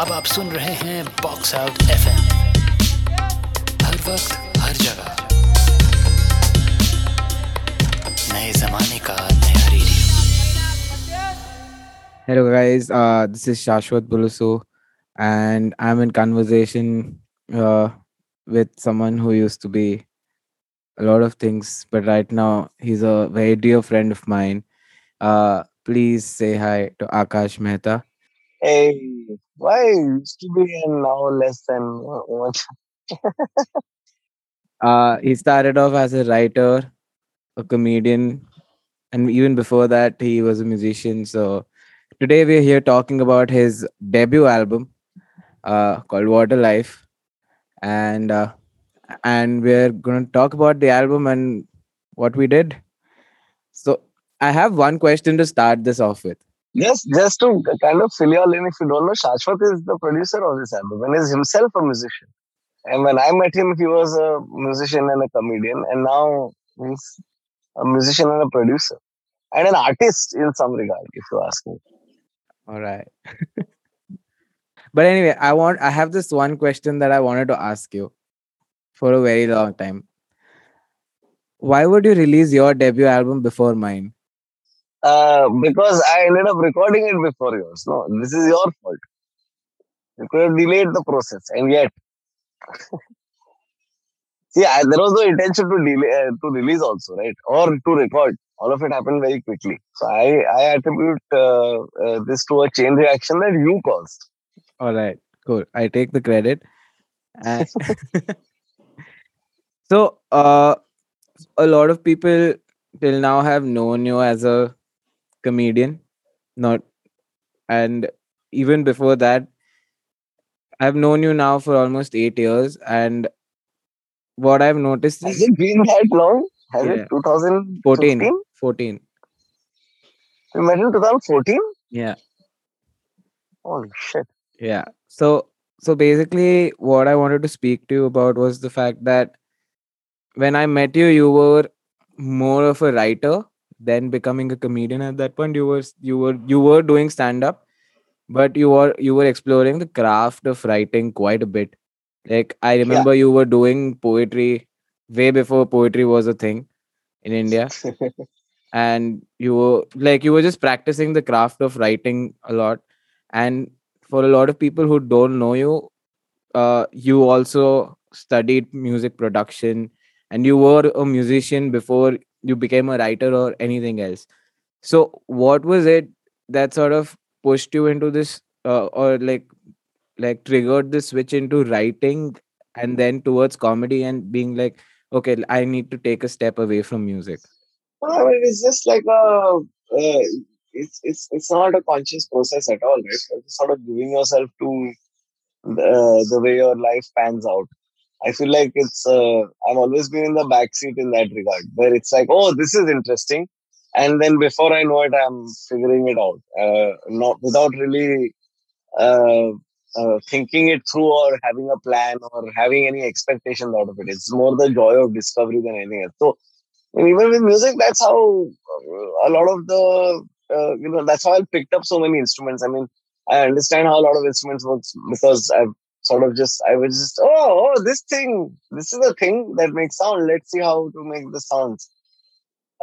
अब आप सुन रहे हैं बॉक्स आउट एफ़ हर वक्त हर जगह नए जमाने का नया radio guys. Uh, this is Shashwat Bulusu, and I'm in conversation uh, with someone who used to be a lot of things, but right now he's a very dear friend of mine. Uh, please say hi to Akash Mehta. Hey, why used to be and now less than what? Uh, he started off as a writer, a comedian, and even before that, he was a musician. So today we're here talking about his debut album uh, called Water Life, and uh, and we're going to talk about the album and what we did. So I have one question to start this off with. Yes, just to kind of fill you all in, if you don't know, Shashwat is the producer of this album and is himself a musician. And when I met him, he was a musician and a comedian, and now he's a musician and a producer, and an artist in some regard, if you ask me. All right. but anyway, I want I have this one question that I wanted to ask you for a very long time. Why would you release your debut album before mine? Uh, because I ended up recording it before yours. No, this is your fault. You could have delayed the process, and yet, see, I, there was no intention to delay uh, to release also, right, or to record. All of it happened very quickly. So I I attribute uh, uh, this to a chain reaction that you caused. All right, cool. I take the credit. And so, uh, a lot of people till now have known you as a comedian, not, and even before that, I've known you now for almost eight years, and what I've noticed Has is it been that long? Has Yeah. it 2014? 14, 14. We met in 2014. Yeah. Holy shit! Yeah. So so basically what I wanted to speak to you about was the fact that when I met you you were more of a writer than becoming a comedian at that point you were you were you were doing stand up but you were you were exploring the craft of writing quite a bit. Like I remember you were doing poetry way before poetry was a thing in India. And you were like you were just practicing the craft of writing a lot. And for a lot of people who don't know you uh, you also studied music production and you were a musician before you became a writer or anything else so what was it that sort of pushed you into this uh, or like like triggered the switch into writing and then towards comedy and being like okay i need to take a step away from music I mean, it's just like a. Uh, it's it's it's not a conscious process at all, right? Just sort of giving yourself to the, the way your life pans out. I feel like it's. Uh, I've always been in the backseat in that regard, where it's like, oh, this is interesting, and then before I know it, I'm figuring it out, uh, not without really uh, uh, thinking it through or having a plan or having any expectations out of it. It's more the joy of discovery than anything else. So and even with music, that's how uh, a lot of the uh, you know that's how I picked up so many instruments. I mean, I understand how a lot of instruments works because I've sort of just I was just oh oh this thing this is a thing that makes sound. Let's see how to make the sounds.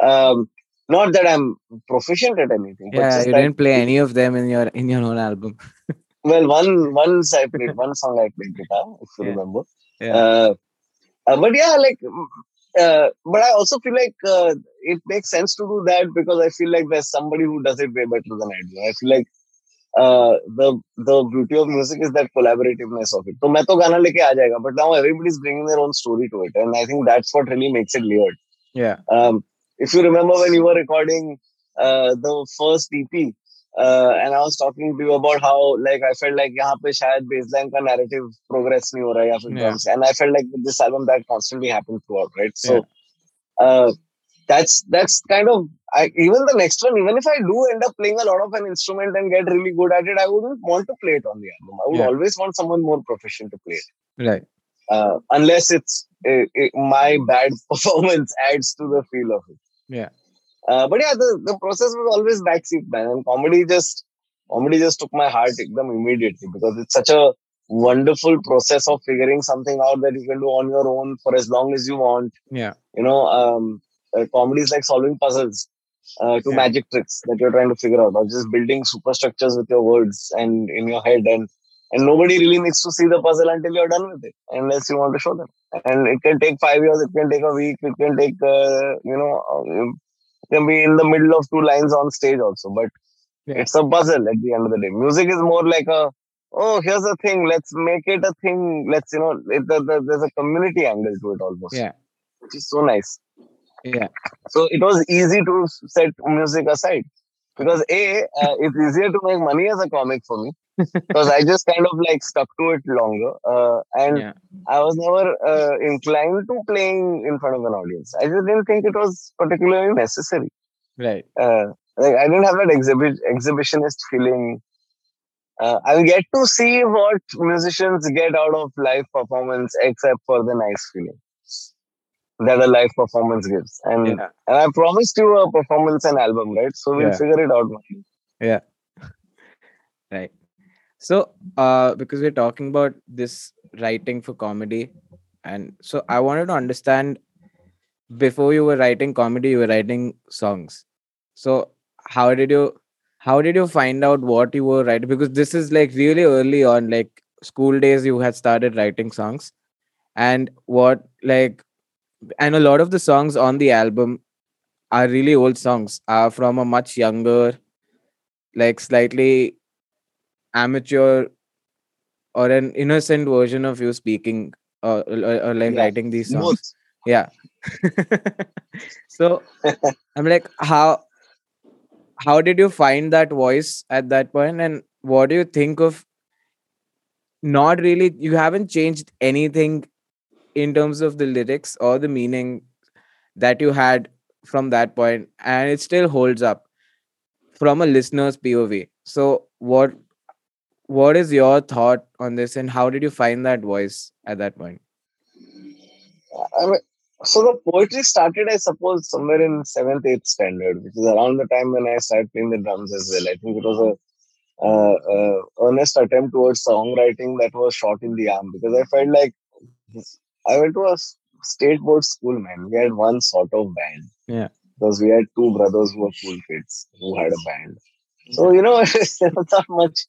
Um, not that I'm proficient at anything. but yeah you didn't play any of them in your in your own album Well, one once I played one song I played guitar, if you Yeah. remember. Yeah. Uh, uh, but yeah, like, mm, uh, but I also feel like uh, it makes sense to do that because I feel like there's somebody who does it way better than I do. I feel like the the beauty of music is that collaborativeness of it. So मैं तो गाना लेके आ जाएगा, but now everybody's bringing their own story to it, and I think that's what really makes it layered. yeah Um, if you remember when you were recording uh, the first EP, uh, and I was talking to you about how like I felt like यहाँ पे शायद baseline का narrative progress नहीं हो रहा है या फिर Yeah. drums, and I felt like with this album that constantly happened throughout, right? So, uh, that's that's kind of I even the next one, even if I do end up playing a lot of an instrument and get really good at it, I wouldn't want to play it on the album. I would Yeah. always want someone more proficient to play it right uh, unless it's uh, uh, my bad performance adds to the feel of it. Yeah. Uh, but yeah, the, the process was always backseat, man. And comedy just comedy just took my heart them immediately because it's such a wonderful process of figuring something out that you can do on your own for as long as you want. Yeah. You know, um, uh, comedy is like solving puzzles uh, to Yeah. magic tricks that you're trying to figure out, or just building superstructures with your words and in your head, and and nobody really needs to see the puzzle until you're done with it, unless you want to show them. And it can take five years, it can take a week, it can take uh, you know, it can be in the middle of two lines on stage also, but Yeah. it's a puzzle at the end of the day. Music is more like a oh, here's a thing, let's make it a thing. Let's you know, it, the, the, there's a community angle to it almost, Yeah. which is so nice. Yeah. So it was easy to set music aside because a uh, it's easier to make money as a comic for me because I just kind of like stuck to it longer uh, and Yeah. I was never uh, inclined to playing in front of an audience. I just didn't think it was particularly necessary. Right. Uh, like I didn't have that exhibit exhibitionist feeling. Uh, I get to see what musicians get out of live performance, except for the nice feeling that a live performance gives. And Yeah. and I promised you a performance and album, right? So we'll Yeah. figure it out. man. Right. So, uh, because we're talking about this writing for comedy, and so I wanted to understand before you were writing comedy, you were writing songs. So, how did you how did you find out what you were writing? Because this is like really early on, like school days, you had started writing songs, and what like, and a lot of the songs on the album are really old songs, are from a much younger, like slightly amateur or an innocent version of you speaking uh, or, or like Yeah, writing these songs. Both. yeah. So i'm like how how did you find that voice at that point? And what do you think of not really you haven't changed anything in terms of the lyrics or the meaning that you had from that point and it still holds up from a listener's pov so what what is your thought on this and how did you find that voice at that point I mean, so the poetry started, I suppose, somewhere in seventh, eighth standard, which is around the time when I started playing the drums as well. I think it was a uh, uh, earnest attempt towards songwriting that was shot in the arm because I felt like I went to a s- state board school, man. We had one sort of band. Yeah. Because we had two brothers who were cool kids who had a band. So, you know, there was not much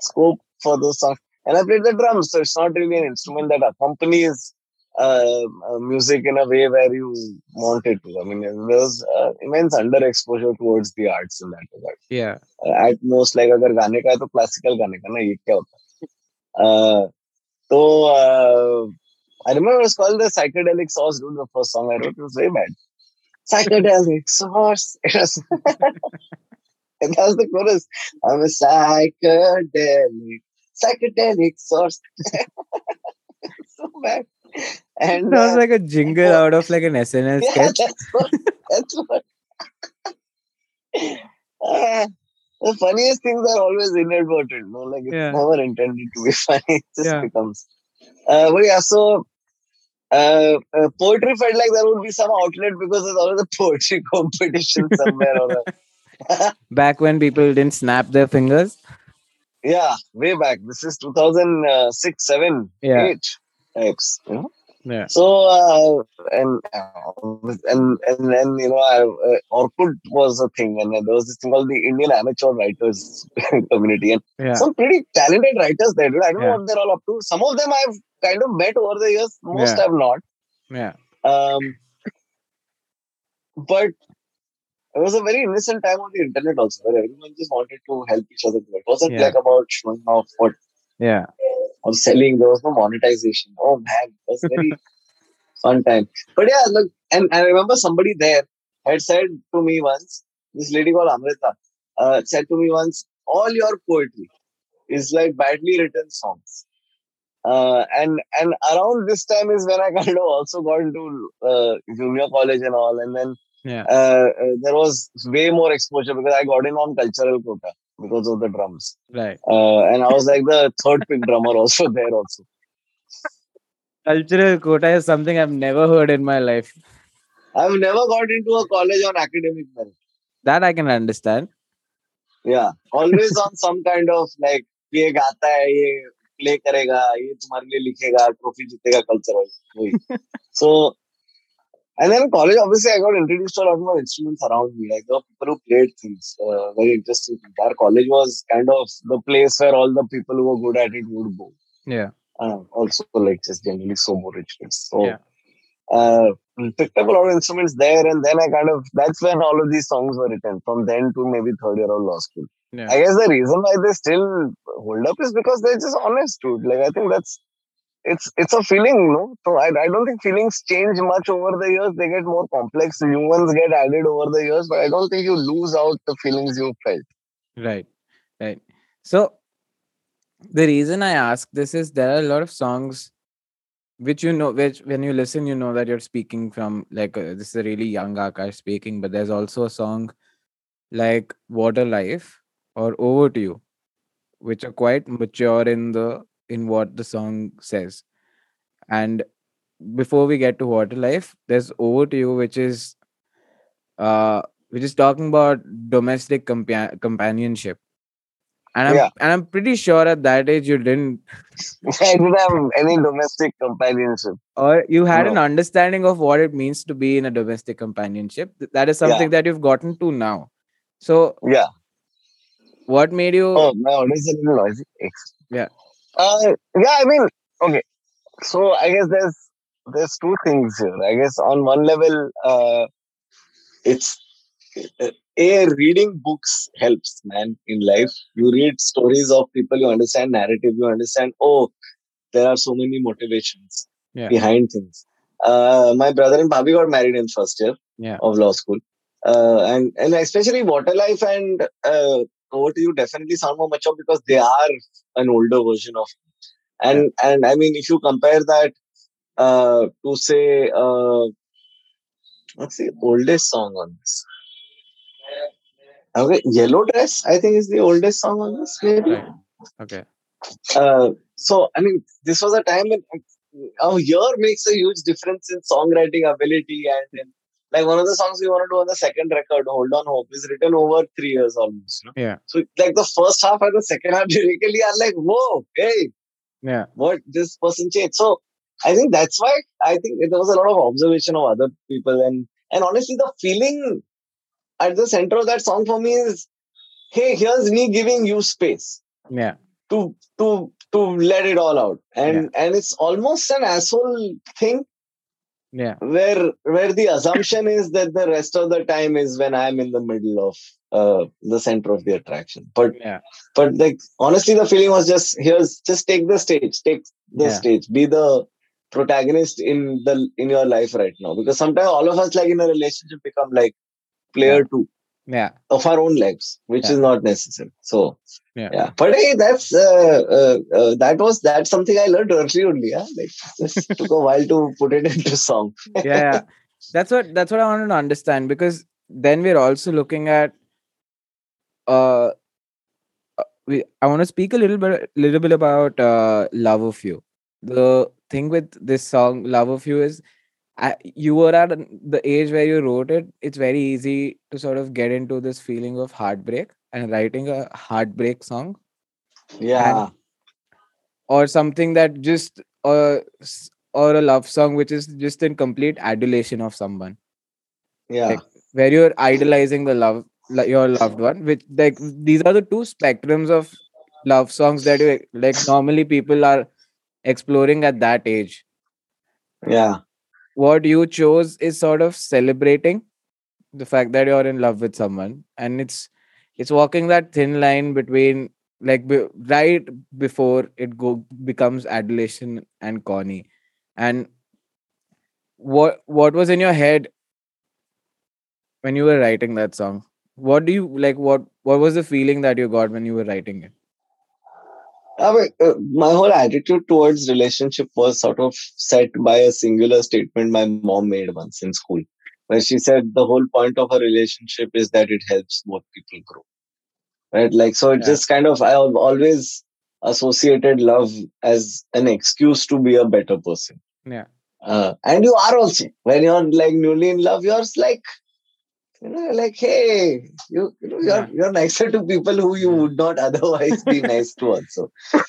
scope for those songs. And I played the drums, so it's not really an instrument that accompanies uh, uh, music in a way where you want it to. I mean, there was uh, immense underexposure towards the arts in that regard. yeah at most like अगर गाने का है तो classical गाने का ना ये क्या होता है I remember it was called the psychedelic sauce. Dude, the first song I wrote it was very bad. Psychedelic sauce. It was and that was the chorus. I'm a psychedelic, psychedelic sauce. so bad. And sounds uh, like a jingle uh, out of like an SNL yeah, sketch. That's what. That's what. Uh, the funniest things are always inadvertent. No, like it's yeah. never intended to be funny. It just yeah. becomes. Uh, but yeah, so uh, uh, poetry felt like there would be some outlet because there's always a poetry competition somewhere or back when people didn't snap their fingers yeah, way back. This is 2006, 7, Yeah. 8 types. You know? yeah So uh, and uh, and and then you know I, uh, Orkut was a thing, and there was this thing called the Indian Amateur Writers Community, and yeah some pretty talented writers there. Dude. I don't know Yeah. what they're all up to. Some of them I've kind of met over the years. Most Yeah. have not. yeah Um, but it was a very innocent time on the internet also, where everyone just wanted to help each other. It wasn't Yeah. like about showing off what yeah or selling. There was no monetization. Oh man, it was a very fun time. But yeah, look, and I remember somebody there had said to me once, this lady called Amrita uh, said to me once, all your poetry is like badly written songs. Uh, and and around this time is when I kind of also got into uh, junior college and all, and then yeah uh, uh, there was way more exposure because I got in on cultural quota because of the drums. right Uh, and I was like the third pick drummer also there also. cultural quota is something i've never heard in my life I've never got into a college on academic merit. that I can understand. Yeah, always on some kind of like ये गाता है ये play करेगा ये तुम्हारे लिए लिखेगा trophy जीतेगा कल्चरल वही so and then in college obviously I got introduced to a lot more instruments around me like there were people who played things uh, very interesting things. our college was kind of the place where all the people who were good at it would go Yeah. uh, also like just generally so more rich kids so Yeah. uh, picked up a lot of instruments there and then I kind of that's when all of these songs were written from then to maybe third year of law school Yeah. I guess the reason why they still hold up is because they're just honest, dude. Like I think that's it's it's a feeling, no? So I, I don't think feelings change much over the years. They get more complex. New ones get added over the years, but I don't think you lose out the feelings you felt. Right. Right. So the reason I ask this is there are a lot of songs which you know which when you listen you know that you're speaking from like uh, this is a really young Akash speaking but there's also a song like Water Life or Over to You which are quite mature in the in what the song says and before we get to Water Life there's Over to You which is uh which is talking about domestic compa- companionship and I'm Yeah. and I'm pretty sure at that age you didn't I didn't have any domestic companionship. or you had an understanding of what it means to be in a domestic companionship. That is something that you've gotten to now. So Yeah. What made you Oh, my audio is a little noisy. Yeah. Uh, yeah. I mean, okay. So I guess there's there's two things here. I guess on one level, uh, it's uh, a reading books helps, man. In life, you read stories of people, you understand narrative, you understand. Oh, there are so many motivations Yeah. behind things. Uh, my brother and Bobby got married in first year Yeah. of law school, uh, and and especially Water Life and uh, Over to You definitely sound more mature because they are an older version of. And and I mean, if you compare that uh, to say, uh, what's the oldest song on this? Okay, Yellow Dress, I think is the oldest song on this, maybe. Right. okay. Uh, so I mean, this was a time when a year makes a huge difference in songwriting ability and in, like one of the songs we want to do on the second record, Hold On Hope, is written over three years almost. Know? Yeah. So like the first half and the second half lyrically are like, whoa, hey, Yeah. what this person changed. So I think that's why I think there was a lot of observation of other people and and honestly the feeling at the center of that song for me is, hey, here's me giving you space Yeah. to to to let it all out. And and it's almost an asshole thing Yeah. where where the assumption is that the rest of the time is when I'm in the middle of uh, the center of the attraction. But Yeah. but like honestly the feeling was just here's just take the stage take the Yeah. stage be the protagonist in the in your life right now because sometimes all of us like in a relationship become like player Yeah. two Yeah. of our own lives which Yeah. is not necessary so Yeah. yeah but hey that's uh, uh, uh, that was that's something i learned early only yeah like just took a while to put it into song yeah, yeah. That's what that's what I wanted to understand because then we're also looking at uh uh, we I want to speak a little bit little bit about uh love of you. The thing with this song love of you is I, you were at the age where you wrote it it's very easy to sort of get into this feeling of heartbreak and writing a heartbreak song. Yeah. or something that just uh, or a love song which is just in complete adulation of someone. Yeah. Like, where you're idolizing the love your loved one which like these are the two spectrums of love songs that you like normally people are exploring at that age. Yeah what you chose is sort of celebrating the fact that you're in love with someone. And it's it's walking that thin line between like be, right before it go becomes adulation and corny. And what what was in your head when you were writing that song? What do you like what what was the feeling that you got when you were writing it I mean, uh, my whole attitude towards relationship was sort of set by a singular statement my mom made once in school, where she said the whole point of a relationship is that it helps both people grow. Right? Like, so it Yeah. just kind of, I always associated love as an excuse to be a better person. Yeah. Uh, and you are also, when you're like newly in love, you're like, you know, like, hey, you, you know, you're you're nicer to people who you would not otherwise be nice to also.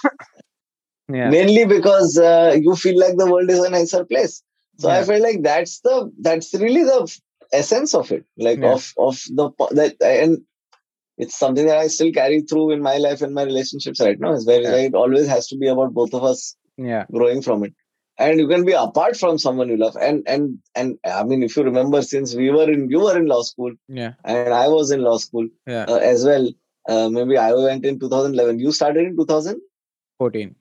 Yeah. Mainly because uh, you feel like the world is a nicer place. So I Yeah. feel like that's the that's really the essence of it, like Yeah. of of the that and it's something that I still carry through in my life and my relationships right now. Is where where it always has to be about both of us Yeah. growing from it and you can be apart from someone you love and and and i mean if you remember since we were in you were in law school Yeah. and i was in law school Yeah. uh, as well uh, maybe i went in 2011 you started in 2014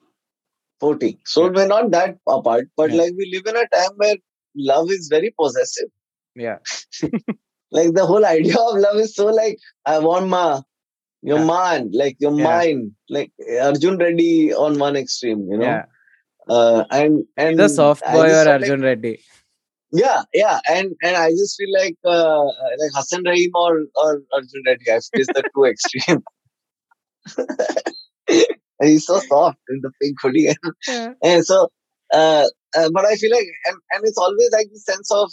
14. so Yeah. we're not that apart but Yeah. like we live in a time where love is very possessive Yeah. like the whole idea of love is so like i want my your Yeah. man like you're Yeah. mine like arjun reddy on one extreme you know Yeah. Uh, and and The soft boy or felt like- Arjun Reddy. Yeah, yeah, and and I just feel like uh, like Hassan Rahim or or Arjun Reddy. I the two extreme. and he's so soft in the pink hoodie, Yeah. and so. Uh, uh, but I feel like, and, and it's always like the sense of,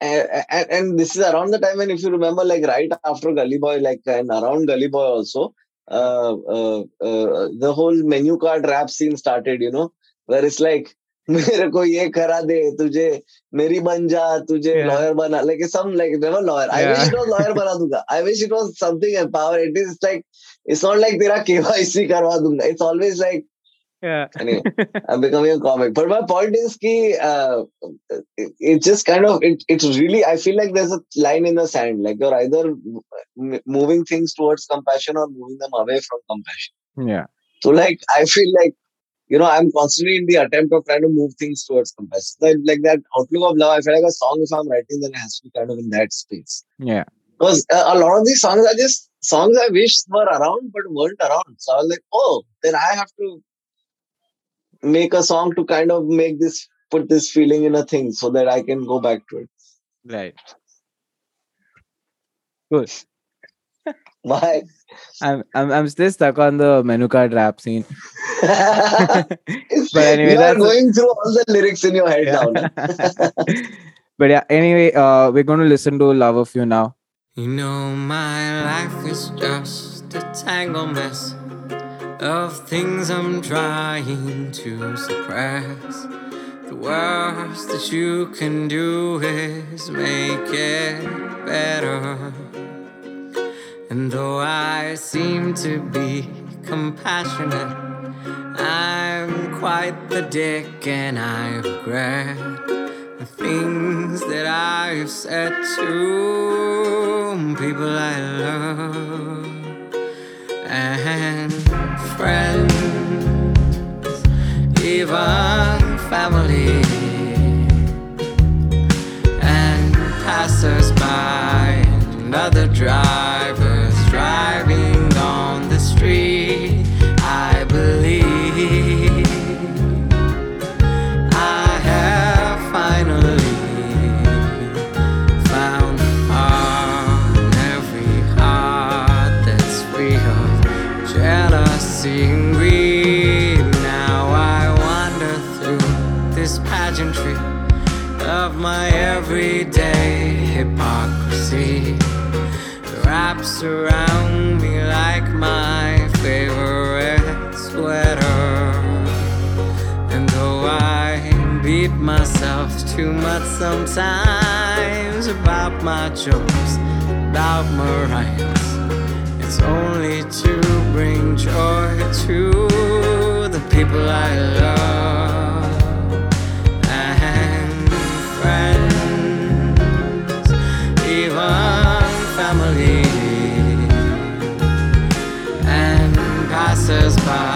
uh, and, and this is around the time when, if you remember, like right after Gully Boy, like and around Gully Boy also, Uh, uh, uh, uh, the whole menu card rap scene started, you know, where it's like, मेरे को ये करा दे तुझे मेरी बन जा तुझे lawyer yeah. बना like some like never lawyer I wish it was lawyer बना दूँगा. I wish it was something empower it is like it's not like तेरा केवाईसी करवा दूँगा. It's always like Yeah. anyway I'm becoming a comic but my point is ki uh, it, it just kind of it it's really I feel like there's a line in the sand like you're either m- moving things towards compassion or moving them away from compassion Yeah. so like I feel like you know I'm constantly in the attempt of trying to move things towards compassion. Like, like that outlook of love. I feel like a song if I'm writing, then it has to be kind of in that space. Yeah. Because uh, a lot of these songs are just songs I wish were around but weren't around. So I was like, oh, then I have to make a song to kind of make this put this feeling in a thing so that I can go back to it. Right. Cool. Why? I'm I'm I'm still stuck on the menu card rap scene. but anyway, you are that's going through all the lyrics in your head now. yeah. na? but yeah, anyway, uh we're gonna listen to Love of You now. You know, my life is just a tangled mess of things I'm trying to suppress. The worst that you can do is make it better. And though I seem to be compassionate, I'm quite the dick and I regret the things that I've said to people I love and friends, even family, and passers by and other Around me like my favorite sweater. And though I beat myself too much sometimes about my jokes, about my rhymes, it's only to bring joy to the people I love passers by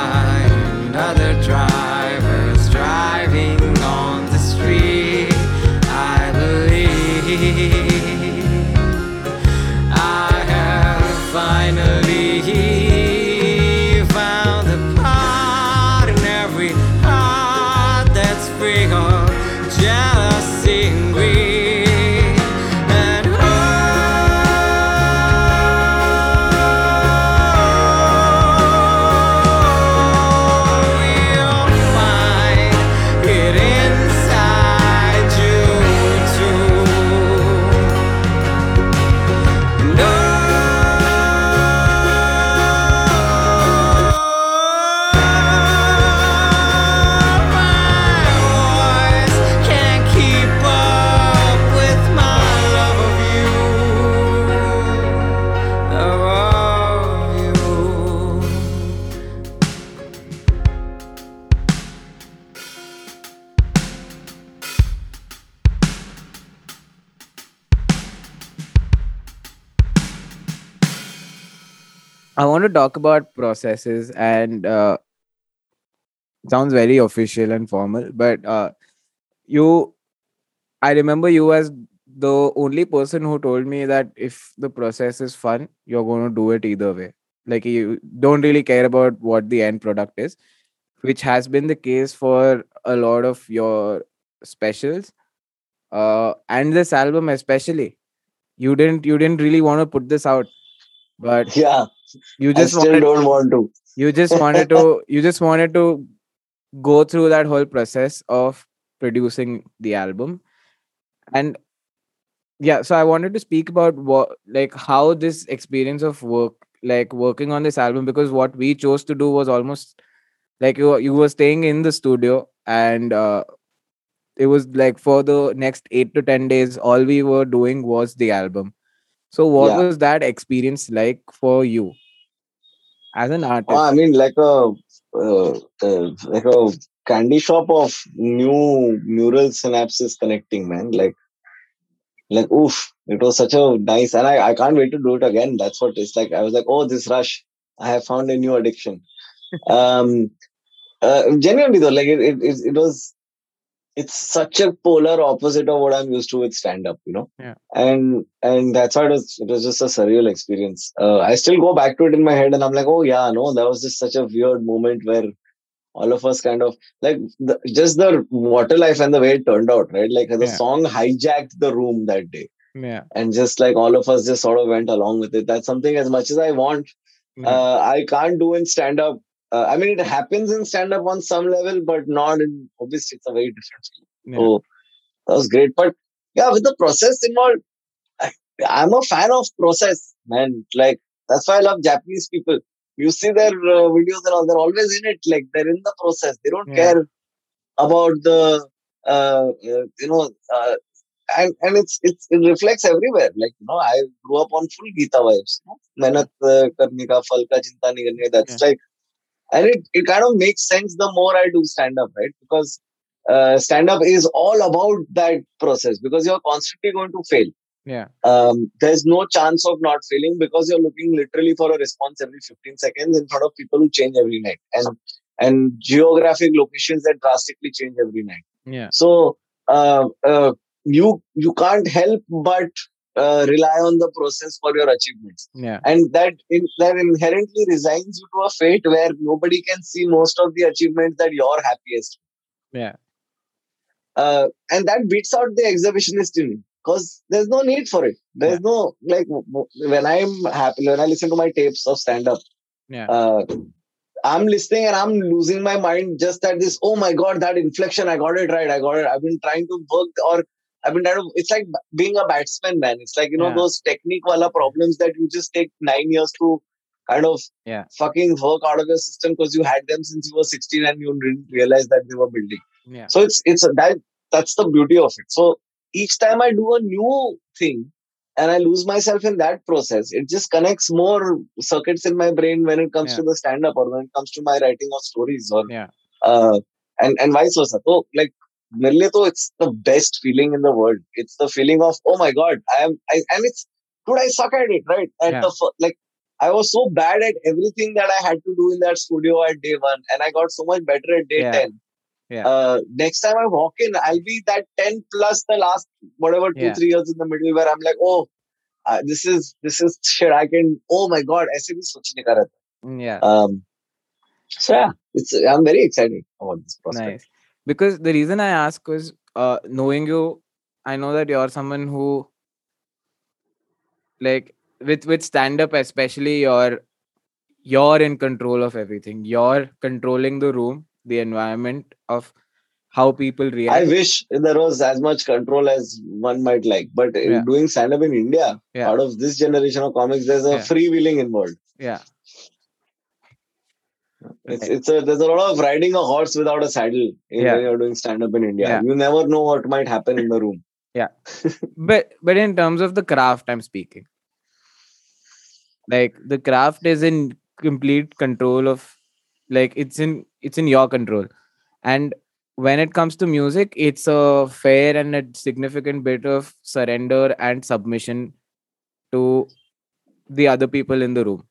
talk about processes and uh, sounds very official and formal, but uh, you, I remember you as the only person who told me that if the process is fun, you're going to do it either way. Like you don't really care about what the end product is, which has been the case for a lot of your specials, uh, and this album especially. You didn't, you didn't really want to put this out, but Yeah, you I just still wanted don't want to. you just wanted to you just wanted to go through that whole process of producing the album. And yeah so i wanted to speak about what like how this experience of work like working on this album because what we chose to do was almost like you, you were staying in the studio and uh, it was like for the next 8 to 10 days all we were doing was the album so what Yeah. was that experience like for you as an artist Oh, I mean, like a uh, uh, like a candy shop of new neural synapses connecting, man. Like, like oof, it was such a nice, and I I can't wait to do it again. That's what it's like. I was like, oh, this rush, I have found a new addiction. um, uh, genuinely though, like it, it, it, it was. It's such a polar opposite of what I'm used to with stand up, you know. Yeah. And and that's why it was. It was just a surreal experience. Uh, I still go back to it in my head, and I'm like, oh yeah, no, that was just such a weird moment where all of us kind of like the, just the water life and the way it turned out, right? Like the Yeah. song hijacked the room that day, yeah and just like all of us just sort of went along with it. That's something as much as I want, yeah. uh, I can't do in stand up. Uh, I mean, it happens in stand up on some level, but not in obviously it's a very different. Feeling. Yeah. So that was great, but yeah, with the process involved, I, I'm a fan of process, man. Like that's why I love Japanese people. You see their uh, videos and all; they're always in it. Like they're in the process. They don't Yeah. care about the, uh, uh, you know, uh, and and it's it's it reflects everywhere. Like you know, I grew up on full Gita vibes. You know? Mehnat karne ka, phal ka chinta nahi karne. That's like, and it it kind of makes sense the more I do stand up, right? Because uh, stand up is all about that process because you're constantly going to fail. Yeah. Um, there's no chance of not failing because you're looking literally for a response every 15 seconds in front of people who change every night. And and geographic locations that drastically change every night. Yeah. So uh, uh, you you can't help but uh, rely on the process for your achievements yeah and that in, that inherently resigns you to a fate where nobody can see most of the achievements that you're happiest yeah uh, and that beats out the exhibitionist in me because there's no need for it. There's no like when I'm happy when I listen to my tapes of stand up, yeah uh, I'm listening and I'm losing my mind just at this. Oh my god, that inflection! I got it right. I got it. I've been trying to work or Trying to. It's like being a batsman, man. It's like you know Yeah. those technique wala problems that you just take nine years to kind of Yeah. fucking work out of your system because you had them since you were 16 and you didn't realize that they were building. yeah So it's it's that that's the beauty of it. So each time I do a new thing and I lose myself in that process, it just connects more circuits in my brain when it comes Yeah. to the stand up or when it comes to my writing of stories or Yeah. uh, and and vice versa. So like Merle to it's the best feeling in the world. It's the feeling of oh my god, I am I and it's dude, I suck at it, right? At Yeah. the fir- like I was so bad at everything that I had to do in that studio at day one, and I got so much better at day Yeah. 10 Yeah. uh, next time I walk in, I'll be that 10 plus the last whatever two, Yeah. three years in the middle where I'm like, oh, uh, this is this is shit. I can, oh my god, ऐसे भी सोच नहीं कर रहा था. Mm, yeah Um, so yeah, it's I'm very excited about this prospect. nice because the reason i ask was uh knowing you i know that you're someone who like with with stand up especially you're you're in control of everything you're controlling the room the environment of how people react. I wish there was as much control as one might like, but in Yeah. doing stand up in India, Yeah. out of this generation of comics, there's a Yeah. freewheeling involved. yeah It's it's a there's a lot of riding a horse without a saddle in, Yeah. when you're doing stand up in India. Yeah. You never know what might happen in the room. Yeah, but but in terms of the craft i'm speaking like the craft is in complete control of like it's in it's in your control and when it comes to music it's a fair and a significant bit of surrender and submission to the other people in the room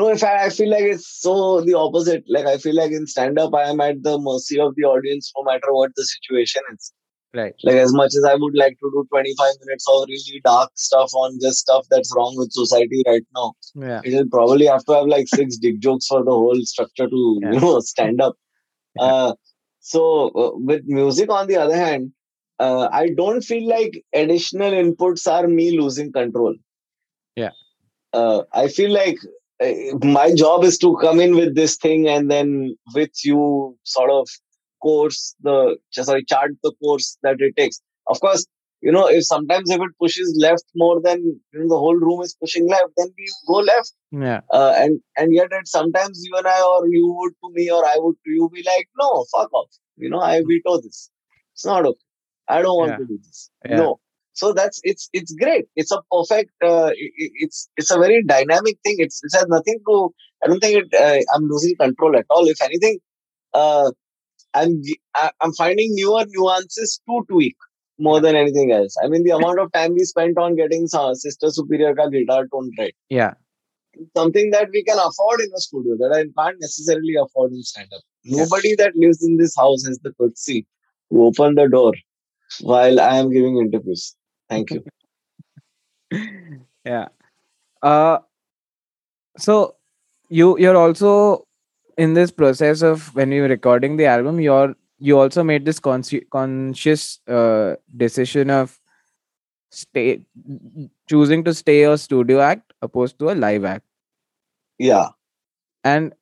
No, in fact, I feel like it's so the opposite. Like I feel like in stand-up, I am at the mercy of the audience, no matter what the situation is. Right. Like as much as I would like to do 25 minutes of really dark stuff on just stuff that's wrong with society right now, Yeah. it'll probably have to have like six dick jokes for the whole structure to Yeah. you know stand up. Yeah. Uh, so uh, with music, on the other hand, uh, I don't feel like additional inputs are me losing control. Yeah. Uh, I feel like my job is to come in with this thing and then with you sort of course the sorry chart the course that it takes. Of course, you know if sometimes if it pushes left more than you know, the whole room is pushing left, then we go left Yeah. uh, and and yet at sometimes you and I or you would to me or I would to you be like, no, fuck off. You know, I veto this. It's not okay. I don't want Yeah. to do this. Yeah. No. So that's it's it's great. It's a perfect. Uh, i- i- it's it's a very dynamic thing. It's it has nothing to. I don't think it. Uh, I'm losing control at all. If anything, uh, I'm I'm finding newer nuances to tweak more than anything else. I mean, the amount of time we spent on getting Sister Superior ka guitar tone right Yeah. something that we can afford in a studio that I can't necessarily afford in stand up. Yeah. Nobody that lives in this house has the courtesy to open the door while I am giving interviews. Thank you. yeah uh so you you're also in this process of when you're recording the album you're you also made this consci- conscious uh, decision of stay choosing to stay a studio act opposed to a live act Yeah. and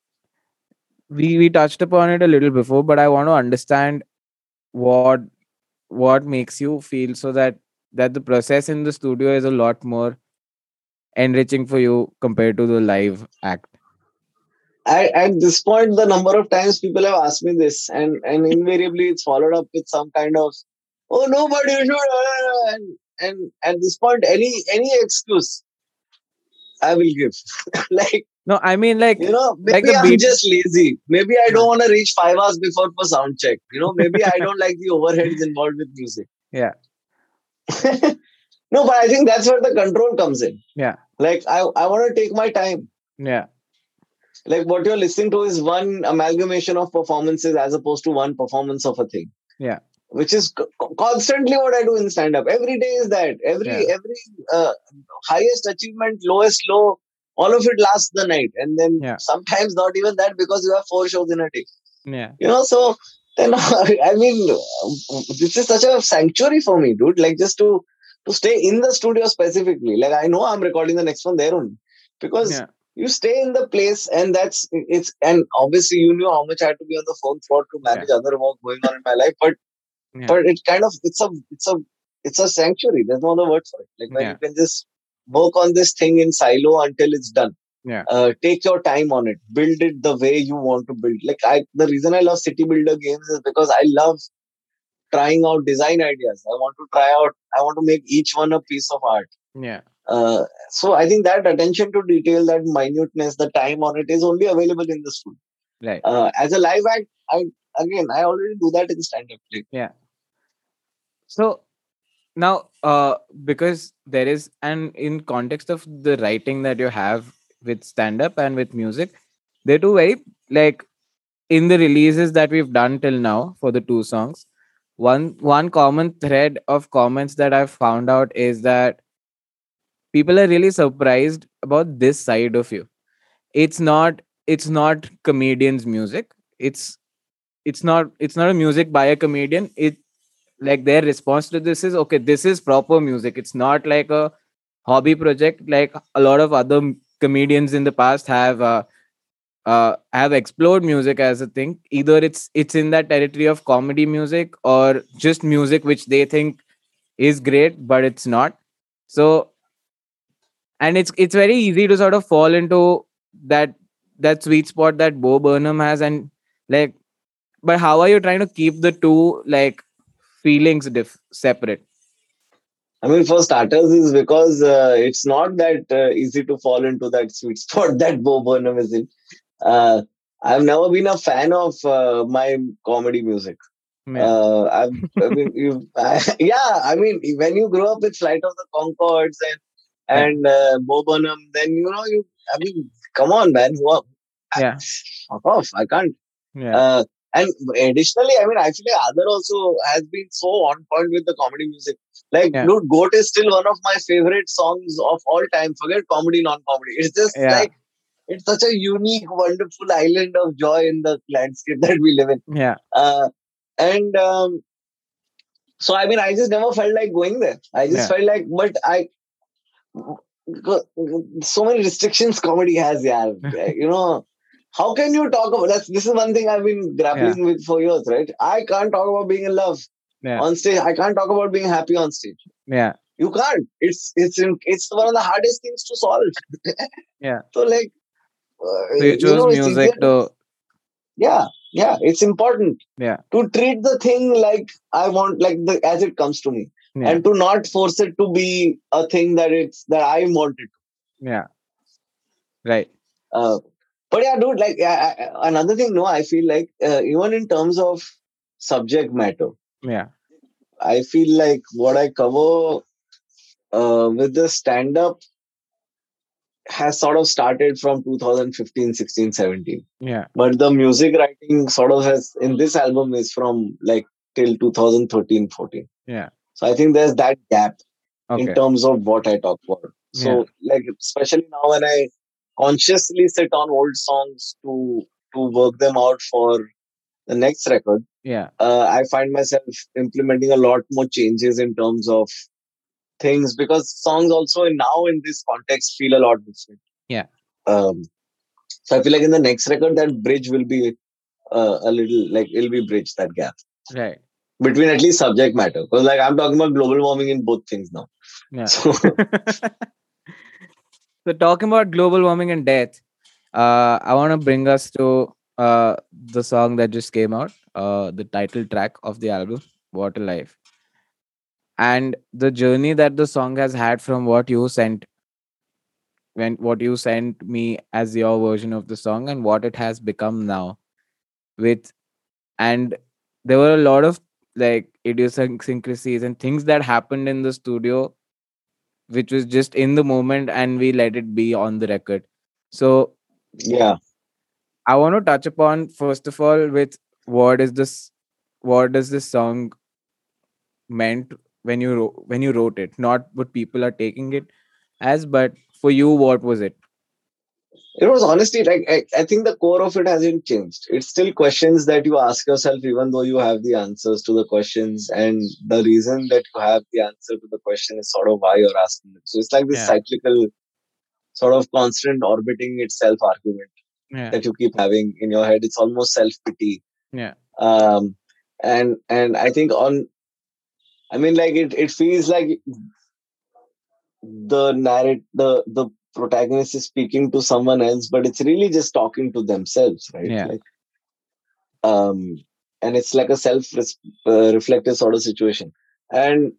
we we touched upon it a little before but i want to understand what what makes you feel so that that the process in the studio is a lot more enriching for you compared to the live act I, at this point, the number of times people have asked me this, and, and invariably it's followed up with some kind of, oh, nobody should. uh," And, and at this point, any any excuse I will give. like, no i mean like you know, maybe the I'm beat- just lazy. Maybe I don't want to reach five hours before for sound check. You know, maybe I don't like the overheads involved with music. Yeah. no, but I think that's where the control comes in. Yeah. Like I, I want to take my time. yeah Like what you're listening to is one amalgamation of performances as opposed to one performance of a thing. Yeah. Which is co- constantly what I do in stand up. Every day is that. Every Yeah. every uh, highest achievement, lowest low, all of it lasts the night, and then Yeah. sometimes not even that because you have four shows in a day yeah you know so then i mean this is such a sanctuary for me dude. Like just to to stay in the studio specifically. Like i know i'm recording the next one there only. Because yeah. you stay in the place and that's it's and obviously you knew how much i had to be on the phone for to manage other work going on in my life. But Yeah. but it kind of it's a it's a it's a sanctuary. There's no other word for it. Like when Yeah. you can just work on this thing in silo until it's done Yeah. uh, take your time on it. Build it the way you want to build. Like i the reason i love city builder games is because i love trying out design ideas. I want to try out i want to make each one a piece of art. Yeah. Uh, so i think that attention to detail that minuteness the time on it is only available in the studio right. Uh, as a live act i again i already do that in stand up like, so now uh because there is and in context of the writing that you have with stand up and with music they do very like in the releases that we've done till now for the two songs one one common thread of comments that i've found out is that people are really surprised about this side of you. It's not it's not comedians music. It's it's not it's not a music by a comedian. It like their response to this is okay this is proper music. It's not like a hobby project like a lot of other comedians in the past have uh, uh have explored music as a thing. Either it's it's in that territory of comedy music or just music which they think is great but it's not. So and it's it's very easy to sort of fall into that that sweet spot that bo burnham has and like but how are you trying to keep the two like feelings diff- separate I mean, for starters, is because uh, it's not that uh, easy to fall into that sweet spot that Bo Burnham is in. Uh, I've never been a fan of uh, my comedy music. Yeah. Uh, I've, I mean, you, yeah, I mean, when you grow up with Flight of the Conchords and and uh, Bo Burnham, then you know you I mean, come on, man. Who are, Yeah. Fuck off. I can't. Yeah. And additionally, I mean, I feel like Adar also has been so on point with the comedy music. Like, Yeah. dude, Goat is still one of my favorite songs of all time. Forget comedy, non-comedy. It's just Yeah. like it's such a unique, wonderful island of joy in the landscape that we live in. yeah. Uh, and um, so, I mean, I just never felt like going there. I just Yeah. felt like, but I. So many restrictions comedy has, yeah. you know, how can you talk about that's this is one thing I've been grappling with for years, right? I can't talk about being in love Yeah. on stage. I can't talk about being happy on stage. Yeah. You can't. It's it's in, it's one of the hardest things to solve. Yeah. So like, uh, So you chose know, music to yeah yeah it's important Yeah. to treat the thing like i want like the as it comes to me Yeah. and to not force it to be a thing that it's that i want it yeah. Right. uh, but yeah dude like I, I, another thing no i feel like uh, even in terms of subject matter Yeah. i feel like what i cover uh, with the stand up has sort of started from 2015 16 17 Yeah. but the music writing sort of has in this album is from like till 2013 14 Yeah. so i think there's that gap Okay. in terms of what i talk about so like especially now when i consciously sit on old songs to to work them out for the next record Yeah. uh, i find myself implementing a lot more changes in terms of things because songs also now in this context feel a lot different Yeah. um so i feel like in the next record that bridge will be uh, a little like it'll be bridge that gap Right. between at least subject matter because like i'm talking about global warming in both things now Yeah. so so talking about global warming and death, uh, I want to bring us to uh, the song that just came out, uh, the title track of the album, What a Life," and the journey that the song has had from what you sent, when what you sent me as your version of the song, and what it has become now, with, and there were a lot of like idiosyncrasies and things that happened in the studio which was just in the moment and we let it be on the record. So yeah. I want to touch upon first of all with what is this what does this song meant when you wrote when you wrote it? Not what people are taking it as but for you what was it it was honestly like I, I think the core of it hasn't changed. It's still questions that you ask yourself even though you have the answers to the questions. And the reason that you have the answer to the question is sort of why you're asking it. So it's like this Yeah. cyclical sort of constant orbiting itself argument yeah. that you keep having in your head. It's almost self-pity. Yeah. um and and i think on i mean like it it feels like the narrate the the protagonist is speaking to someone else but it's really just talking to themselves right? Yeah. like um and it's like a self uh, reflective sort of situation. And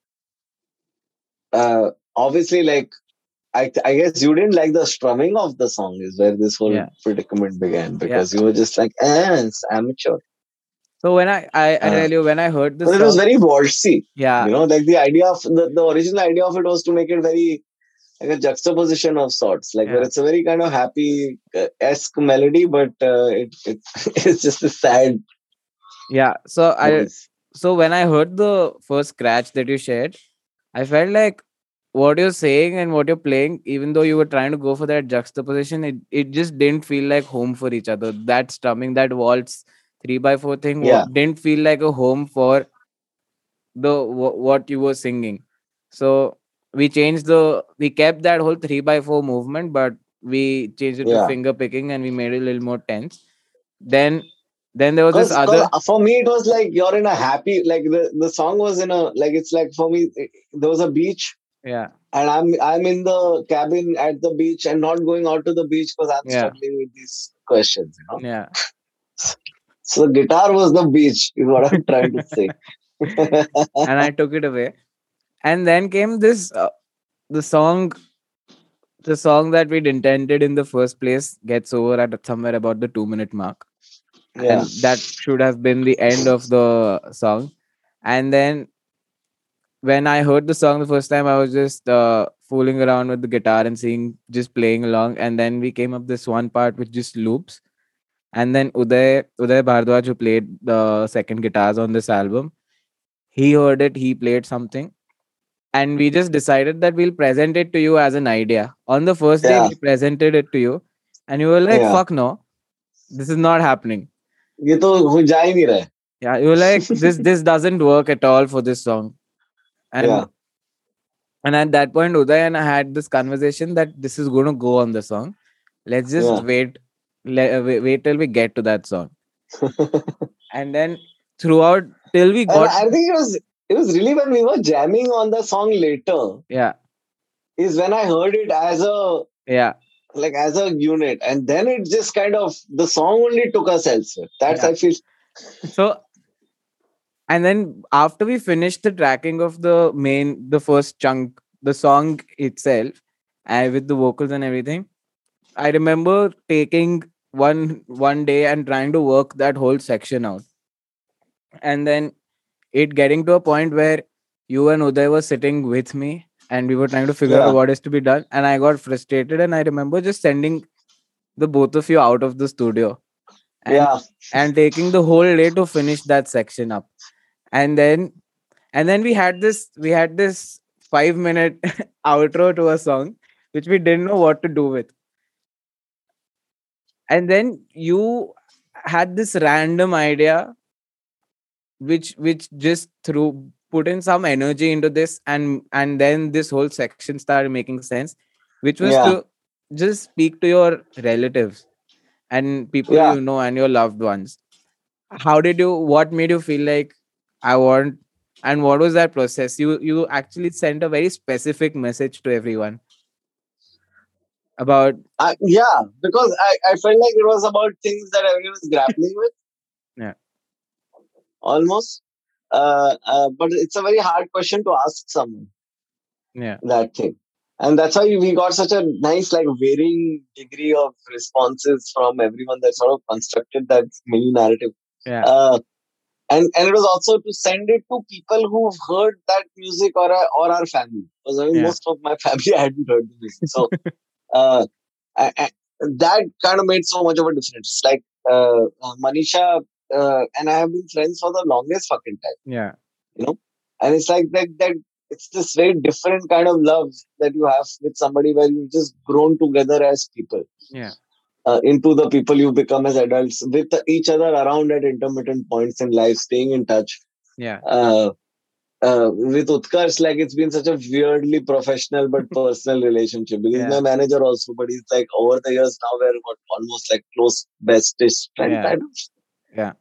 uh obviously like I, I guess you didn't like the strumming of the song is where this whole Yeah. predicament began because you were just like eh, it's amateur. So when i i, I Uh, tell you when i heard this but it was very waltzy yeah. you know like the idea of the, the original idea of it was to make it very like a juxtaposition of sorts like where it's a very kind of happy esque melody but uh, it, it it's just a sad yeah so i so when I heard the first scratch that you shared, I felt like what you're saying and what you're playing, even though you were trying to go for that juxtaposition, it, it just didn't feel like home for each other. That strumming, that waltz three by four thing Yeah. didn't feel like a home for the wh- what you were singing. So we changed the we kept that whole three by four movement, but we changed it to finger picking and we made it a little more tense. Then then there was this other for me it was like you're in a happy like the, the song was in a like it's like for me it- there was a beach yeah and i'm i'm in the cabin at the beach and not going out to the beach because i'm Yeah. struggling with these questions you know yeah so guitar was the beach is what i'm trying to say and I took it away. And then came this uh, the song the song that we'd intended in the first place gets over at somewhere about the 2 minute mark. yeah And that should have been the end of the song. And then when I heard the song the first time, I was just uh, fooling around with the guitar and seeing just playing along. And then we came up this one part which just loops. And then Uday Uday Bhardwaj, who played the second guitars on this album, he heard it, he played something And we just decided that we'll present it to you as an idea. On the first day, Yeah. we presented it to you, and you were like, Yeah. fuck no, this is not happening. ये तो हो जा ही नहीं रहा है Yeah, you were like, this this doesn't work at all for this song. And Yeah. and at that point, Uday and I had this conversation that this is going to go on the song. Let's just Yeah. wait, le- uh, wait, wait till we get to that song. And then throughout till we and got I think it was it was really when we were jamming on the song later yeah, is when I heard it as a yeah, like as a unit. And then it just kind of the song only took us elsewhere. That's Yeah. i feel. So and then after we finished the tracking of the main the first chunk the song itself and with the vocals and everything i remember taking one one day and trying to work that whole section out. And then it getting to a point where you and uday were sitting with me and we were trying to figure Yeah. out what is to be done. And i got frustrated and i remember just sending the both of you out of the studio and yeah. and taking the whole day to finish that section up. And then and then we had this we had this five minute outro to a song which we didn't know what to do with. And then you had this random idea which which just threw put in some energy into this and and then this whole section started making sense which was Yeah. to just speak to your relatives and people Yeah. you know and your loved ones how did you what made you feel like i want and what was that process you you actually sent a very specific message to everyone about I, yeah because I, I felt like it was about things that everyone was grappling with. Almost uh, uh, but it's a very hard question to ask someone. Yeah. That thing. And that's why we got such a nice like varying degree of responses from everyone that sort of constructed that mini narrative. Yeah. Uh, and and it was also to send it to people who've heard that music or or our family. Because I mean, Yeah. most of my family hadn't heard the music. So uh, I, I, that kind of made so much of a difference. Like uh, uh, Manisha uh, and I have been friends for the longest fucking time yeah You know? and it's like that that it's this very different kind of love that you have with somebody where you've just grown together as people yeah uh, into the people you become as adults with each other around at intermittent points in life staying in touch yeah uh, uh, with Utkarsh, like it's been such a weirdly professional but personal relationship. Because Yeah. my manager also, but he's like over the years now we're almost like close bestish friend Yeah. kind of. Yeah.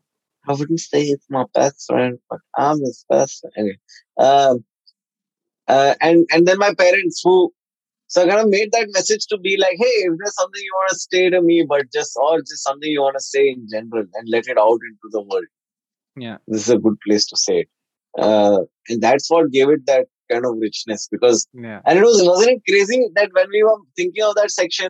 I wouldn't say it's my best friend, but I'm his best friend. Anyway, um, uh, and and then my parents who so I kind of made that message to be like, hey, if there's something you want to say to me, but just or just something you want to say in general, and let it out into the world yeah this is a good place to say it. Uh, and that's what gave it that kind of richness because, yeah and it was, wasn't it crazy that when we were thinking of that section,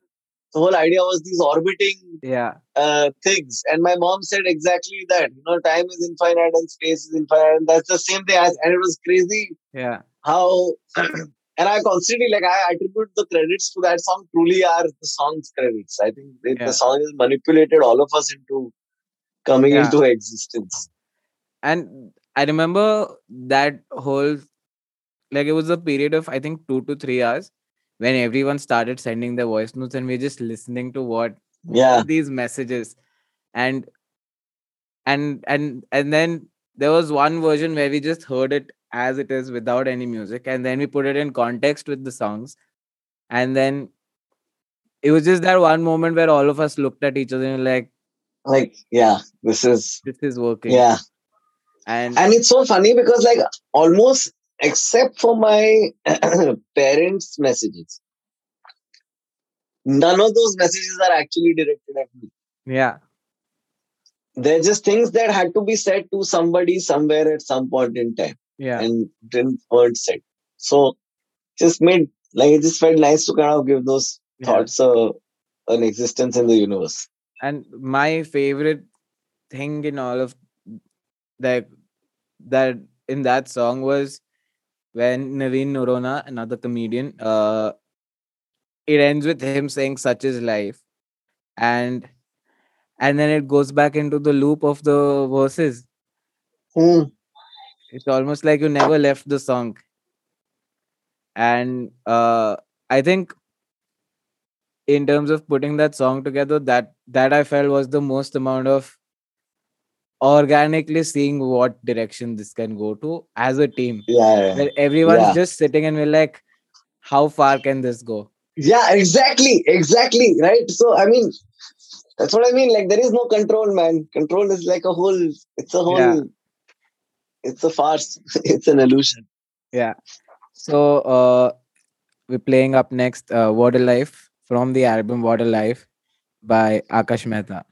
the whole idea was these orbiting yeah uh, things. And my mom said exactly that, you know, time is infinite and space is infinite. And that's the same thing as, and it was crazy yeah how, and I constantly, like, I attribute the credits to that song truly are the song's credits. I think it, Yeah. the song has manipulated all of us into coming Yeah. into existence. and i remember that whole like it was a period of i think two to three hours when everyone started sending their voice notes and we're just listening to what Yeah. these messages and and and and then there was one version where we just heard it as it is without any music and then we put it in context with the songs and then it was just that one moment where all of us looked at each other and like Like, yeah, this is this is working Yeah. and And it's so funny because, like, almost except for my parents' messages, none of those messages are actually directed at me. yeah They're just things that had to be said to somebody somewhere at some point in time yeah and didn't weren't said. So just made like it just felt nice to kind of give those yeah. thoughts uh, an existence in the universe. and my favorite thing in all of that that in that song was when Naveen Noronha, another comedian, uh, it ends with him saying such is life. And and then it goes back into the loop of the verses. Hmm. it's almost like you never left the song. And uh i think in terms of putting that song together that that i felt was the most amount of organically seeing what direction this can go to as a team Yeah, everyone's Yeah. just sitting and we're like how far can this go Yeah, exactly, exactly, right? So I mean, that's what I mean. Like there is no control, man. Control is like a whole. It's a whole. Yeah. It's a farce. it's an illusion. Yeah. So uh, we're playing up next uh, What a Life from the album What a Life by Akash Mehta.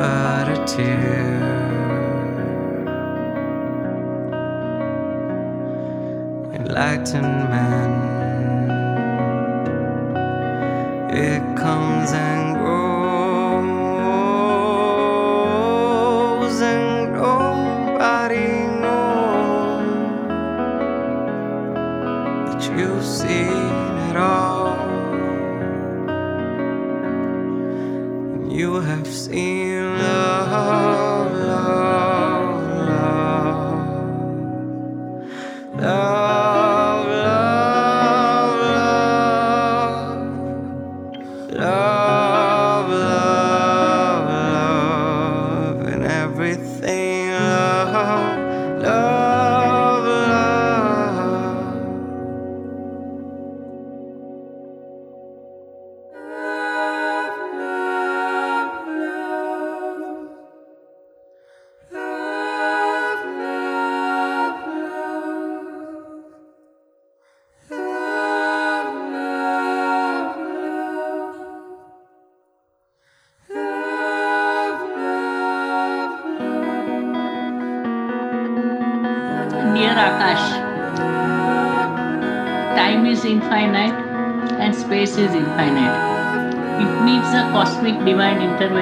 But a tear. Enlightenment,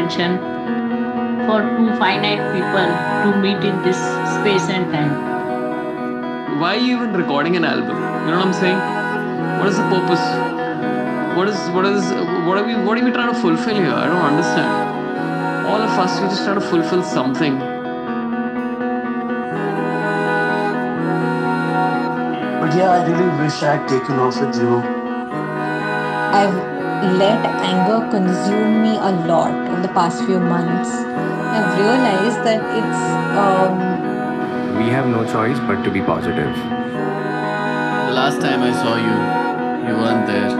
divine for two finite people to meet in this space and time. why are you even recording an album? You know what I'm saying? What is the purpose? What is what is what are we what are we trying to fulfill here? I don't understand. All of us we're just trying to fulfill something. But yeah, I really wish I had taken off with you. I've let anger consume me a lot of the past few months. I've realized that it's. Um, we have no choice but to be positive. The last time I saw you, you weren't there.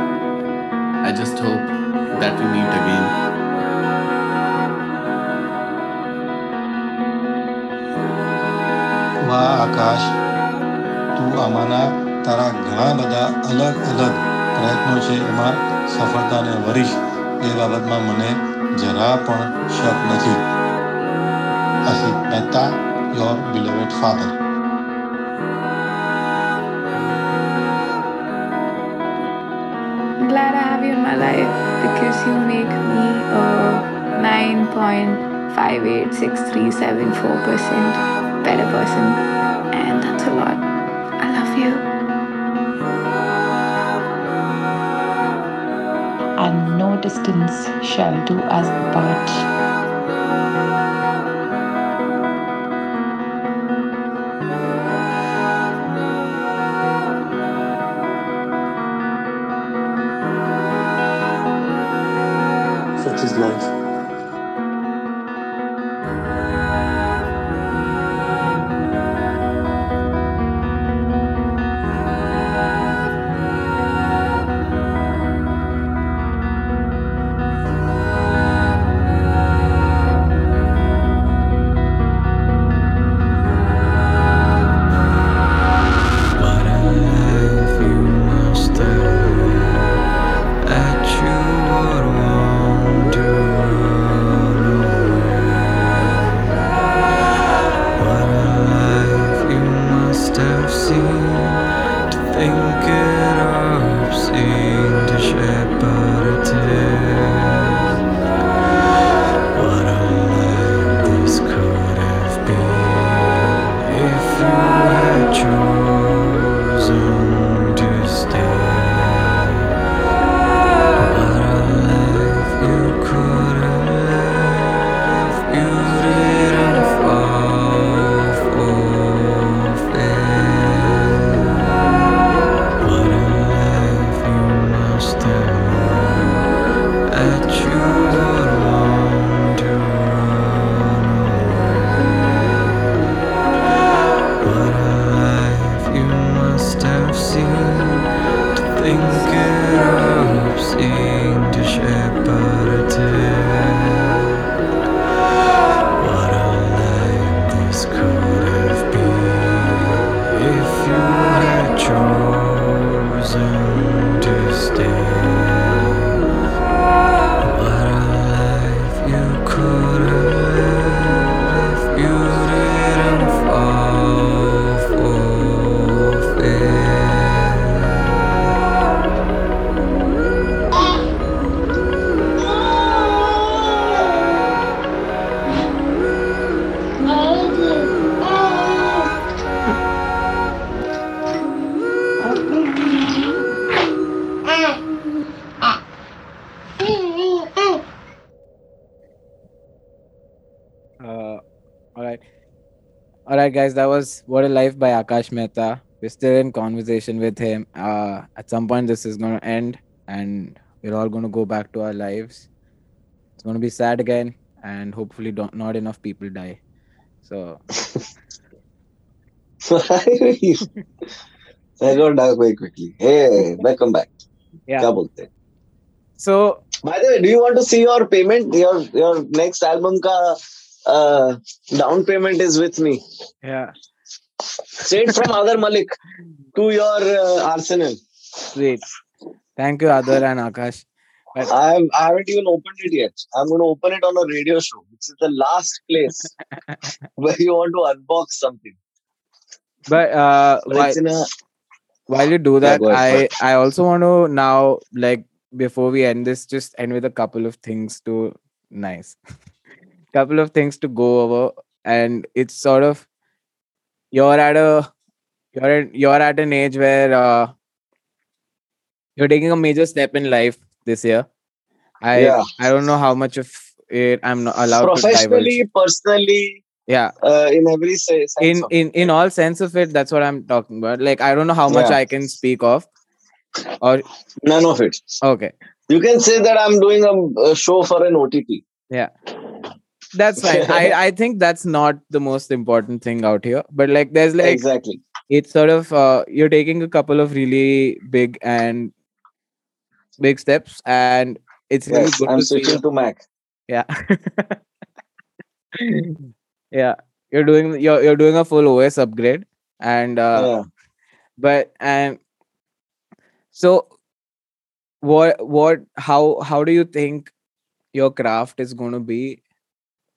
I just hope that we meet again. વાહ આકાશ તું આમાંના તારા ઘણા બધા અલગ અલગ પ્રયત્નો છે એમાં સફળતાને વરીશ એ બાબતમાં મને જરા પણ શક નથી Asit Mehta your beloved father I'm glad I have you in my life because you make me a 9.586374% better person. And distance shall do us part. right, guys, that was What a Life by Akash Mehta. We're still in conversation with him. Uh, at some point, this is going to end and we're all going to go back to our lives. It's going to be sad again, and hopefully, don't, not enough people die. So. I got dark very quickly. Hey, welcome back. Yeah. Kya So. By the way, do you want to see your payment, your your next album ka uh, down payment is with me. yeah. Straight from Aadar Malik to your uh, arsenal. Sweet. Thank you, Adar and Akash. But I have I haven't even opened it yet. I'm going to open it on a radio show, which is the last place where you want to unbox something. but uh, But while, a while you do that, go ahead, I I also want to now like before we end this, just end with a couple of things to nice, couple of things to go over, and it's sort of you're at a you're at, you're at an age where uh, you're taking a major step in life this year. I Yeah. I don't know how much of it I'm not allowed to professionally, personally, Yeah, uh, in every sense. in in in all sense of it, that's what I'm talking about. Like I don't know how much Yeah. I can speak of, or none of it. okay, You can say that I'm doing a, a show for an OTT. yeah, that's fine. I I think that's not the most important thing out here. But like, there's like exactly. it's sort of uh, you're taking a couple of really big and big steps, and it's really Yes, good I'm to see. switching to Mac. Yeah. yeah. you're doing you're you're doing a full OS upgrade, and uh, Yeah. but and so what what how how do you think your craft is going to be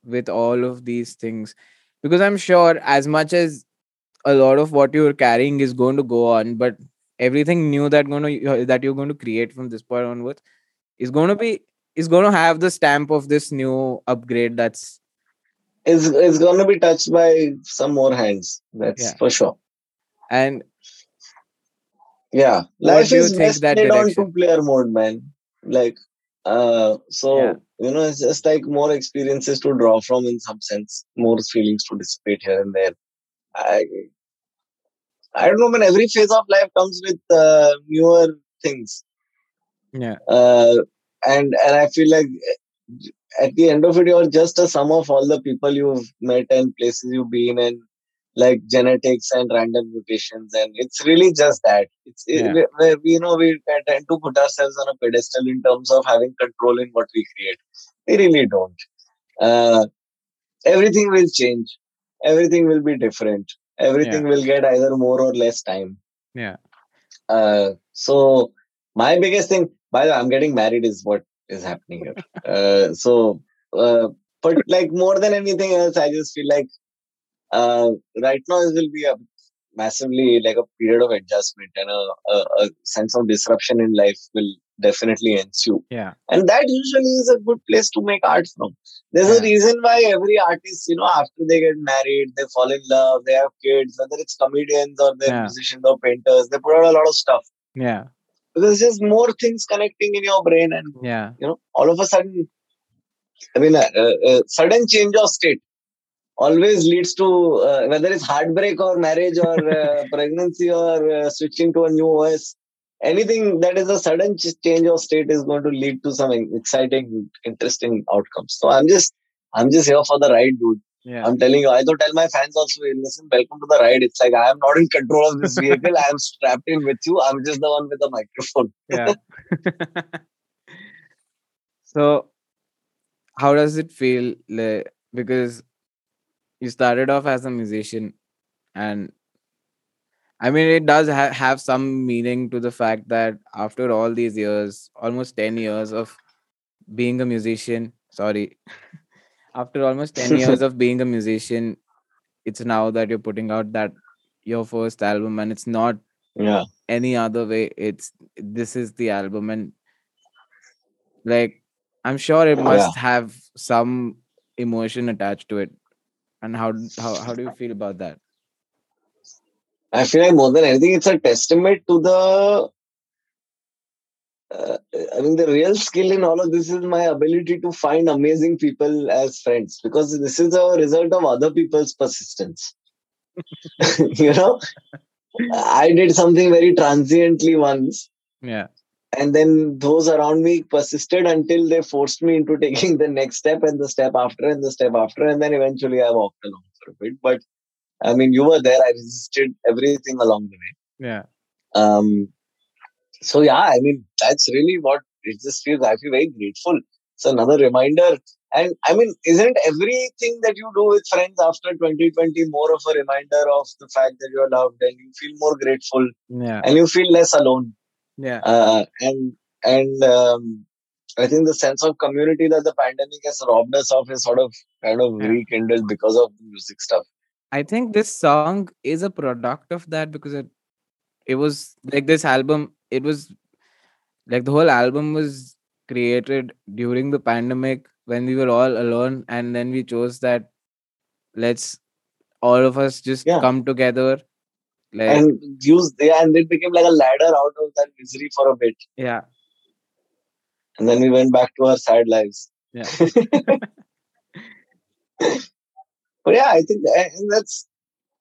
with all of these things? Because I'm sure as much as a lot of what you're carrying is going to go on, but everything new that going to that you're going to create from this point onwards is going to be is going to have the stamp of this new upgrade that's is is gonna be touched by some more hands. That's Yeah. for sure. and Yeah. What Life do you is think best that played on direction? two player mode, man. Like uh so Yeah. You know it's just like more experiences to draw from in some sense, more feelings to dissipate here and there. I I don't know, man. Every phase of life comes with uh, newer things, yeah uh, and and I feel like at the end of it, you're just a sum of all the people you've met and places you've been and like genetics and random mutations, and it's really just that. It's Yeah. we, we- we- you know we tend to put ourselves on a pedestal in terms of having control in what we create. We really don't. Uh, everything will change. Everything will be different. Everything will get either more or less time. yeah Uh, so my biggest thing, by the way, I'm getting married is what is happening here. uh, so, uh, but like more than anything else, I just feel like uh, right now it will be a massively like a period of adjustment and a, a, a sense of disruption in life will definitely ensue. yeah And that usually is a good place to make art from. There's a reason why every artist, you know, after they get married, they fall in love, they have kids, whether it's comedians or they're Yeah. musicians or painters, they put out a lot of stuff. yeah Because There's just more things connecting in your brain, and yeah you know, all of a sudden, I mean, a, a, a sudden change of state always leads to uh, whether it's heartbreak or marriage or uh, pregnancy or uh, switching to a new OS. Anything that is a sudden ch- change of state is going to lead to some exciting, interesting outcomes. So I'm just, I'm just here for the ride, dude. yeah I'm telling you, I don't tell my fans also, listen, welcome to the ride. It's like I am not in control of this vehicle. I am strapped in with you. I'm just the one with the microphone. yeah so how does it feel like, because you started off as a musician and i mean it does ha- have some meaning to the fact that after all these years almost 10 years of being a musician sorry after almost 10 years of being a musician it's now that you're putting out that your first album and it's not Yeah. any other way it's this is the album and like i'm sure it Yeah. must have some emotion attached to it and how how, how do you feel about that I feel like more than anything, it's a testament to the. Uh, I mean, the real skill in all of this is my ability to find amazing people as friends because this is a result of other people's persistence. you know, I did something very transiently once, yeah and then those around me persisted until they forced me into taking the next step and the step after and the step after, and then eventually I walked along for a bit. But I mean, you were there. I resisted everything along the way. yeah Um, so yeah, I mean that's really what it just feels. I feel very grateful. It's another reminder, and I mean, isn't everything that you do with friends after 2020 more of a reminder of the fact that you're loved and you feel more grateful yeah and you feel less alone? Yeah Uh, and and um, I think the sense of community that the pandemic has robbed us of is sort of kind of rekindled because of the music stuff. i think this song is a product of that because it it was like this album it was like the whole album was created during the pandemic when we were all alone and then we chose that let's all of us just Yeah. come together like and use yeah, and it became like a ladder out of that misery for a bit. yeah And then we went back to our sad lives. yeah But yeah, I think that's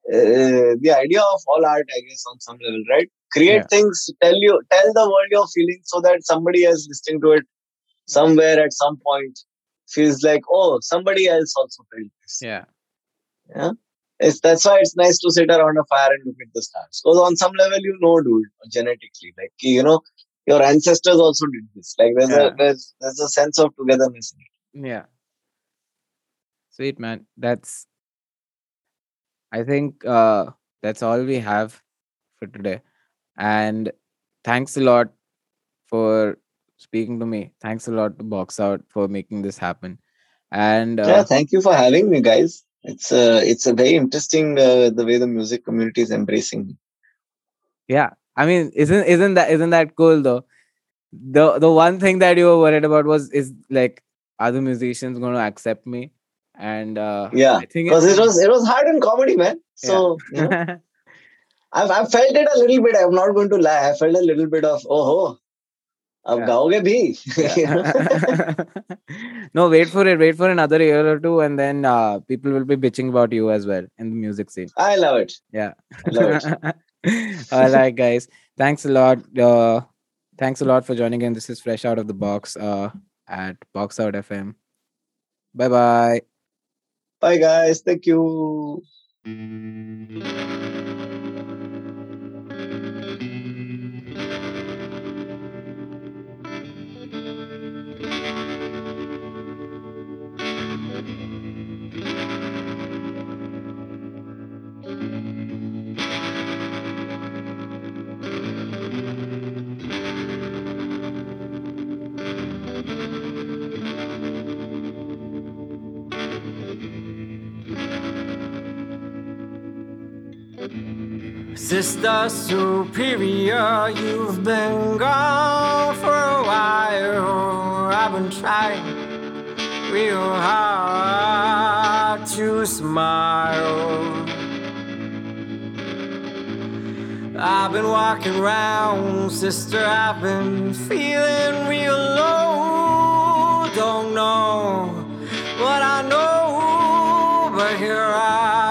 uh, the idea of all art, I guess, on some level, right? Create Yeah. things, tell you, tell the world your feelings, so that somebody else listening to it somewhere at some point feels like, oh, somebody else also felt this. yeah Yeah, it's that's why it's nice to sit around a fire and look at the stars. Because on some level, you know, dude, genetically, like you know, your ancestors also did this. Like there's Yeah. a there's there's a sense of togetherness. In it. yeah sweet man that's I think uh, that's all we have for today. And thanks a lot for speaking to me. Thanks a lot to Box Out for making this happen. And yeah, uh, thank you for having me, guys. It's uh, it's a very interesting uh, the way the music community is embracing me. yeah, I mean, isn't isn't that isn't that cool though? The the one thing that you were worried about was is like other musicians going to accept me, and uh, Yeah, I think because it was it was hard in comedy, man. So you know. I've I've felt it a little bit. I'm not going to lie. I felt a little bit of oh ho, अब Yeah. गाओगे भी You know? Yeah. no, wait for it. Wait for another year or two, and then uh, people will be bitching about you as well in the music scene. I love it. Yeah. I love it. All right, guys. Thanks a lot. Uh, thanks a lot for joining in. This is Fresh Out of the Box uh, at Box Out FM. Bye bye. Bye guys. Thank you. Sister Superior, you've been gone for a while. I've been trying real hard to smile. I've been walking around, sister. I've been feeling real low. Don't know what I know, but here I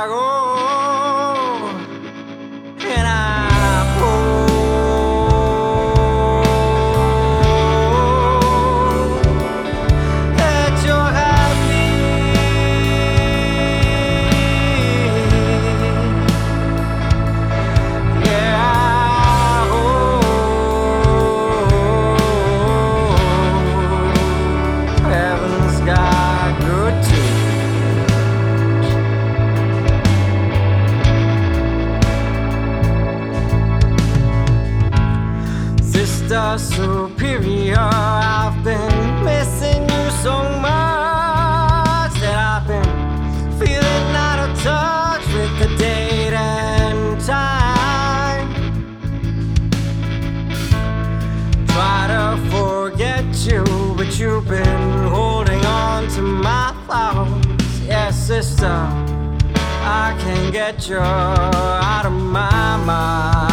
sister, I can't get you out of my mind.